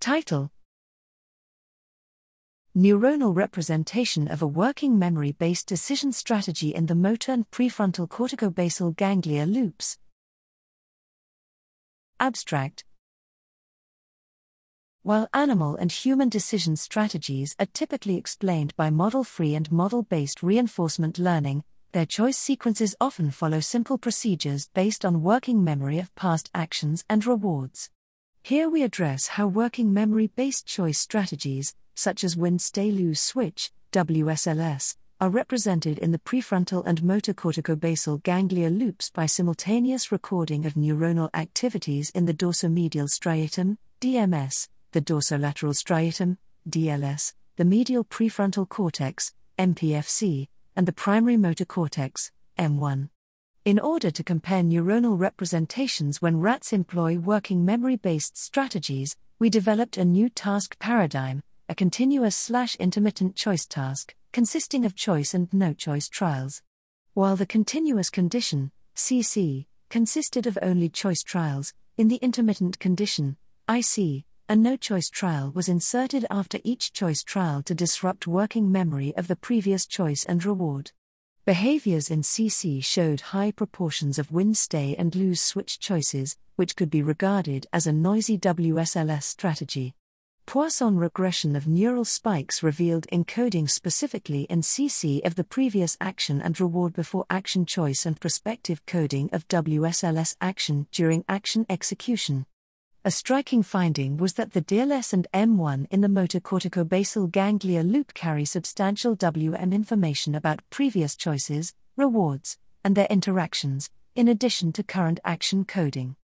Title Neuronal representation of a working memory based decision strategy in the motor and prefrontal corticobasal ganglia loops. Abstract While animal and human decision strategies are typically explained by model free and model based reinforcement learning, their choice sequences often follow simple procedures based on working memory of past actions and rewards. Here we address how working memory based choice strategies, such as win stay lose switch, WSLS, are represented in the prefrontal and motor corticobasal ganglia loops by simultaneous recording of neuronal activities in the dorsomedial striatum, DMS, the dorsolateral striatum, DLS, the medial prefrontal cortex, MPFC, and the primary motor cortex, M1. In order to compare neuronal representations when rats employ working memory based strategies, we developed a new task paradigm, a continuous slash intermittent choice task, consisting of choice and no choice trials. While the continuous condition, CC, consisted of only choice trials, in the intermittent condition, IC, a no choice trial was inserted after each choice trial to disrupt working memory of the previous choice and reward. Behaviors in CC showed high proportions of win stay and lose switch choices, which could be regarded as a noisy WSLS strategy. Poisson regression of neural spikes revealed encoding specifically in CC of the previous action and reward before action choice and prospective coding of WSLS action during action execution. A striking finding was that the DLS and M1 in the motor corticobasal ganglia loop carry substantial WM information about previous choices, rewards, and their interactions, in addition to current action coding.